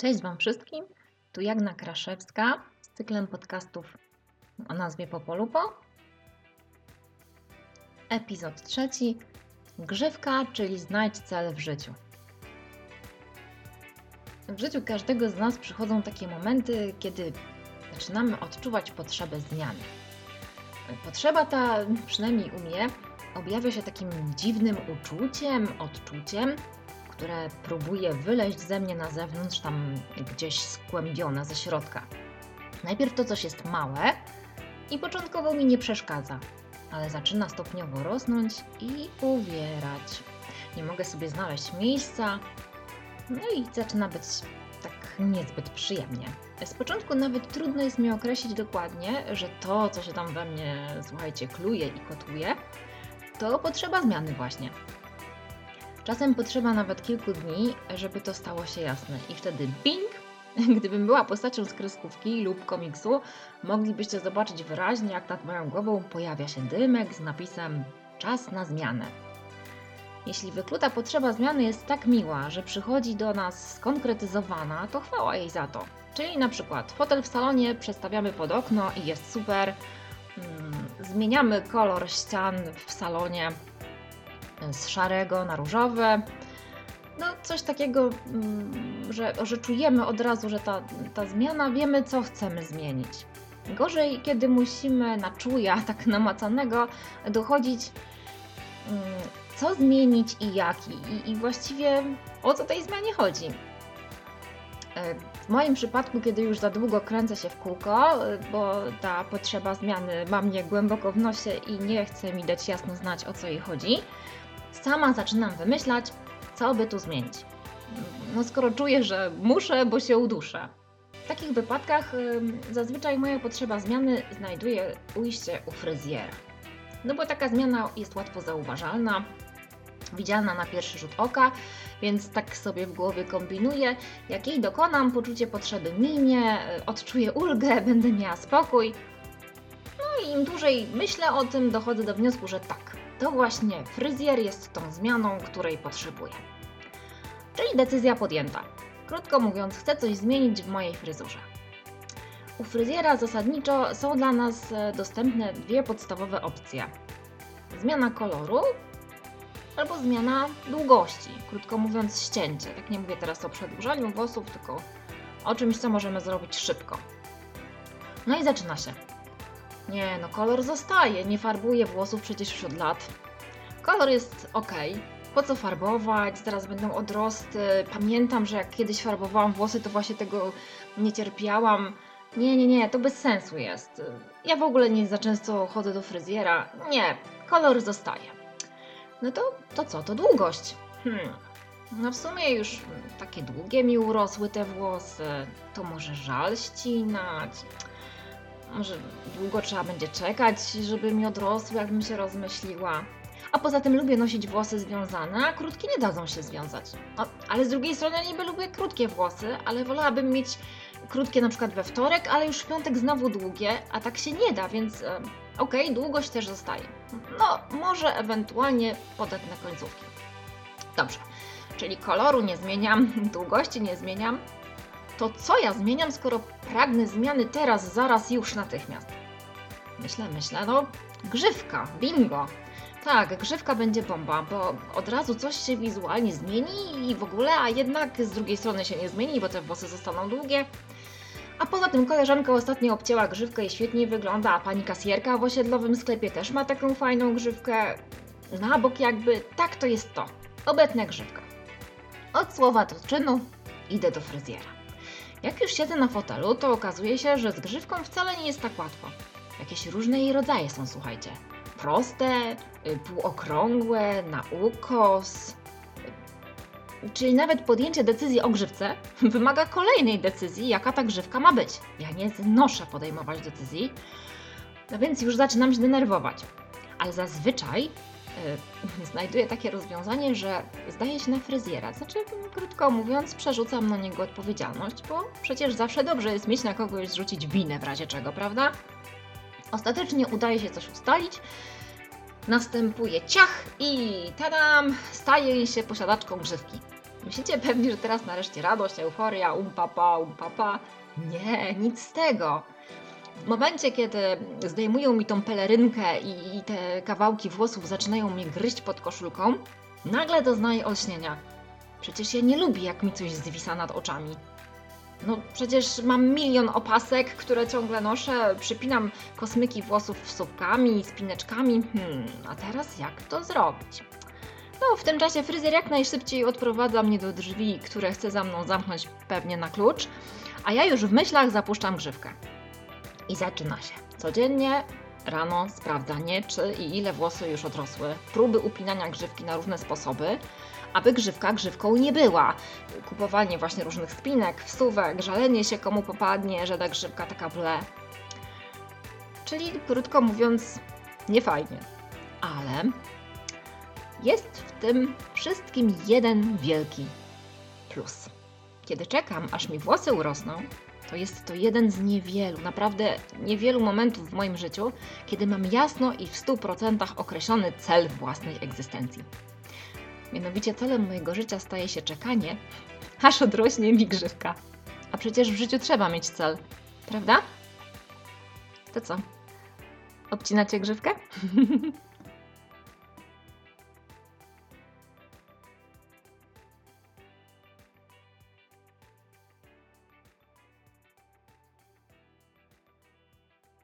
Cześć Wam wszystkim, tu Jagna Kraszewska z cyklem podcastów o nazwie Popolupo. Epizod trzeci. Grzywka, czyli znajdź cel w życiu. W życiu każdego z nas przychodzą takie momenty, kiedy zaczynamy odczuwać potrzebę zmiany. Potrzeba ta, przynajmniej u mnie, objawia się takim dziwnym uczuciem, odczuciem, które próbuje wyleźć ze mnie na zewnątrz, tam gdzieś skłębione ze środka. Najpierw to coś jest małe i początkowo mi nie przeszkadza, ale zaczyna stopniowo rosnąć i uwierać. Nie mogę sobie znaleźć miejsca, no i zaczyna być tak niezbyt przyjemnie. Z początku nawet trudno jest mi określić dokładnie, że to, co się tam we mnie, słuchajcie, kluje i kotuje, to potrzeba zmiany właśnie. Czasem potrzeba nawet kilku dni, żeby to stało się jasne. I wtedy bing! Gdybym była postacią z kreskówki lub komiksu, moglibyście zobaczyć wyraźnie, jak nad moją głową pojawia się dymek z napisem Czas na zmianę. Jeśli wykluta potrzeba zmiany jest tak miła, że przychodzi do nas skonkretyzowana, to chwała jej za to. Czyli na przykład fotel w salonie przestawiamy pod okno i jest super. Mm, zmieniamy kolor ścian w salonie z szarego na różowe. No, coś takiego, mm, że, że czujemy od razu, że ta, ta zmiana, wiemy, co chcemy zmienić. Gorzej, kiedy musimy na czuja, tak namacanego, dochodzić, mm, co zmienić i jaki, i, i właściwie o co tej zmianie chodzi. E, w moim przypadku, kiedy już za długo kręcę się w kółko, e, bo ta potrzeba zmiany ma mnie głęboko w nosie i nie chce mi dać jasno znać o co jej chodzi, sama zaczynam wymyślać, co by tu zmienić. No skoro czuję, że muszę, bo się uduszę. W takich wypadkach zazwyczaj moja potrzeba zmiany znajduje ujście u fryzjera. No bo taka zmiana jest łatwo zauważalna, widziana na pierwszy rzut oka, więc tak sobie w głowie kombinuję. Jak jej dokonam, poczucie potrzeby minie, odczuję ulgę, będę miała spokój. No i im dłużej myślę o tym, dochodzę do wniosku, że tak, to właśnie fryzjer jest tą zmianą, której potrzebuję. Czyli decyzja podjęta. Krótko mówiąc, chcę coś zmienić w mojej fryzurze. U fryzjera zasadniczo są dla nas e, dostępne dwie podstawowe opcje: zmiana koloru albo zmiana długości. Krótko mówiąc, ścięcie. Tak nie mówię teraz o przedłużaniu włosów, tylko o czymś, co możemy zrobić szybko. No i zaczyna się. Nie, no kolor zostaje, nie farbuję włosów przecież już od lat. Kolor jest ok. Po co farbować? Zaraz będą odrosty. Pamiętam, że jak kiedyś farbowałam włosy, to właśnie tego nie cierpiałam. Nie, nie, nie, to bez sensu jest. Ja w ogóle nie za często chodzę do fryzjera. Nie, kolor zostaje. No to, to co? To długość. Hmm. No w sumie już takie długie mi urosły te włosy. To może żal ścinać. Może długo trzeba będzie czekać, żeby mi odrosły, jakbym się rozmyśliła. A poza tym lubię nosić włosy związane, a krótkie nie dadzą się związać. No, ale z drugiej strony niby lubię krótkie włosy, ale wolałabym mieć krótkie na przykład we wtorek, ale już w piątek znowu długie, a tak się nie da, więc e, okej, okay, długość też zostaje. No, może ewentualnie podatne końcówki. Dobrze, czyli koloru nie zmieniam, długości nie zmieniam, to co ja zmieniam, skoro pragnę zmiany teraz, zaraz, już, natychmiast? Myślę, myślę, no grzywka, bingo. Tak, grzywka będzie bomba, bo od razu coś się wizualnie zmieni i w ogóle, a jednak z drugiej strony się nie zmieni, bo te włosy zostaną długie. A poza tym koleżanka ostatnio obcięła grzywkę i świetnie wygląda, a pani kasjerka w osiedlowym sklepie też ma taką fajną grzywkę. Na bok jakby, tak to jest to. Obecna grzywka. Od słowa do czynu idę do fryzjera. Jak już siedzę na fotelu, to okazuje się, że z grzywką wcale nie jest tak łatwo. Jakieś różne jej rodzaje są, słuchajcie. Proste, y, półokrągłe, na ukos. Czyli nawet podjęcie decyzji o grzywce wymaga kolejnej decyzji, jaka ta grzywka ma być. Ja nie znoszę podejmować decyzji, no więc już zaczynam się denerwować. Ale zazwyczaj Y, znajduję takie rozwiązanie, że zdaję się na fryzjera. Znaczy, krótko mówiąc, przerzucam na niego odpowiedzialność, bo przecież zawsze dobrze jest mieć na kogoś zrzucić winę w razie czego, prawda? Ostatecznie udaje się coś ustalić, następuje ciach i tadam, staje się posiadaczką grzywki. Myślicie pewnie, że teraz nareszcie radość, euforia, umpapa, umpapa. Nie, nic z tego. W momencie, kiedy zdejmują mi tą pelerynkę i, i te kawałki włosów zaczynają mnie gryźć pod koszulką, nagle doznaję olśnienia. Przecież ja nie lubię, jak mi coś zwisa nad oczami. No przecież mam milion opasek, które ciągle noszę, przypinam kosmyki włosów wsówkami, spineczkami. Hmm, a teraz jak to zrobić? No, w tym czasie fryzjer jak najszybciej odprowadza mnie do drzwi, które chce za mną zamknąć pewnie na klucz, a ja już w myślach zapuszczam grzywkę. I zaczyna się. Codziennie rano sprawdzanie, czy i ile włosy już odrosły, próby upinania grzywki na różne sposoby, aby grzywka grzywką nie była. Kupowanie właśnie różnych spinek, wsówek, żalenie się komu popadnie, że ta grzywka taka ble. Czyli krótko mówiąc, nie fajnie. Ale jest w tym wszystkim jeden wielki plus. Kiedy czekam, aż mi włosy urosną, to jest to jeden z niewielu, naprawdę niewielu momentów w moim życiu, kiedy mam jasno i w 100% określony cel własnej egzystencji. Mianowicie celem mojego życia staje się czekanie, aż odrośnie mi grzywka. A przecież w życiu trzeba mieć cel, prawda? To co? Obcinacie grzywkę?